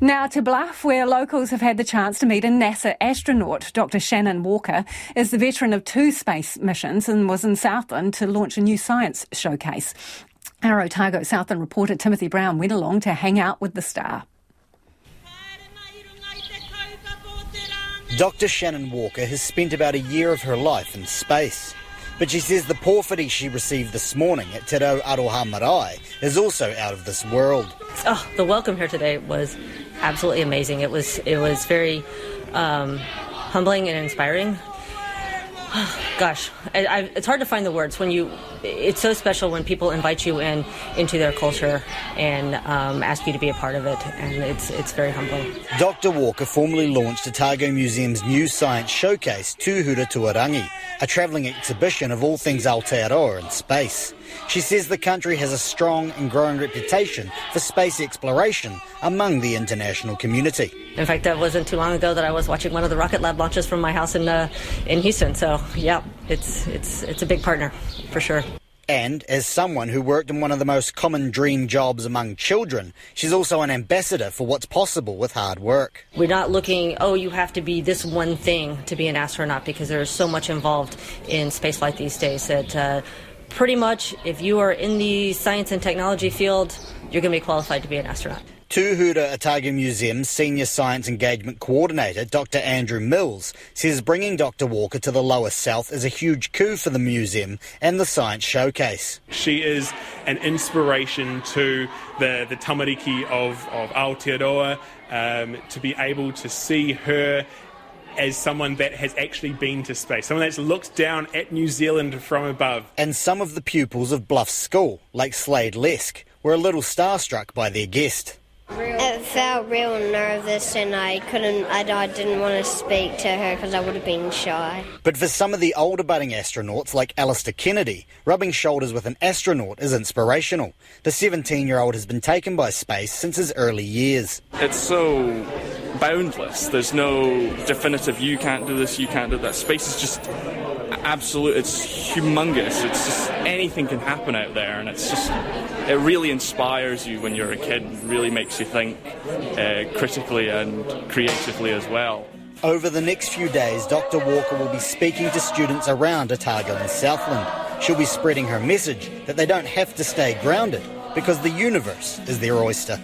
Now to Bluff, where locals have had the chance to meet a NASA astronaut. Dr. Shannon Walker is the veteran of two space missions and was in Southland to launch a new science showcase. Our Otago Southland reporter Timothy Brown went along to hang out with the star. Dr. Shannon Walker has spent about a year of her life in space. But she says the pōwhiri she received this morning at Te Rau Aroha Marae is also out of this world. Oh, the welcome here today was absolutely amazing. It was it was very um, humbling and inspiring. Gosh, I, I, it's hard to find the words when you. It's so special when people invite you in into their culture and um, ask you to be a part of it, and it's it's very humbling. Dr. Walker formally launched Otago Museum's new science showcase, Tuhura Tuarangi, a travelling exhibition of all things Aotearoa in space. She says the country has a strong and growing reputation for space exploration among the international community. In fact, that wasn't too long ago that I was watching one of the rocket lab launches from my house in uh, in Houston. So, yeah, it's it's it's a big partner for sure. And as someone who worked in one of the most common dream jobs among children, she's also an ambassador for what's possible with hard work. We're not looking, oh, you have to be this one thing to be an astronaut because there's so much involved in spaceflight these days that. Uh, pretty much, if you are in the science and technology field, you're going to be qualified to be an astronaut. Tuhura Otago Museum's Senior Science Engagement Coordinator, Dr. Andrew Mills, says bringing Dr. Walker to the lower south is a huge coup for the museum and the science showcase. She is an inspiration to the, the tamariki of, of Aotearoa, um, to be able to see her as someone that has actually been to space, someone that's looked down at New Zealand from above. And some of the pupils of Bluff School, like Slade Lesk, were a little starstruck by their guest. It felt real nervous, and I couldn't. I, I didn't want to speak to her because I would have been shy. But for some of the older budding astronauts, like Alistair Kennedy, rubbing shoulders with an astronaut is inspirational. The 17-year-old has been taken by space since his early years. It's so boundless. There's no definitive. You can't do this. You can't do that. Space is just absolute. It's humongous. It's just anything can happen out there, and it's just it really inspires you when you're a kid. Really makes you think uh, critically and creatively as well. Over the next few days, Dr. Walker will be speaking to students around Otago and Southland. She'll be spreading her message that they don't have to stay grounded because the universe is their oyster.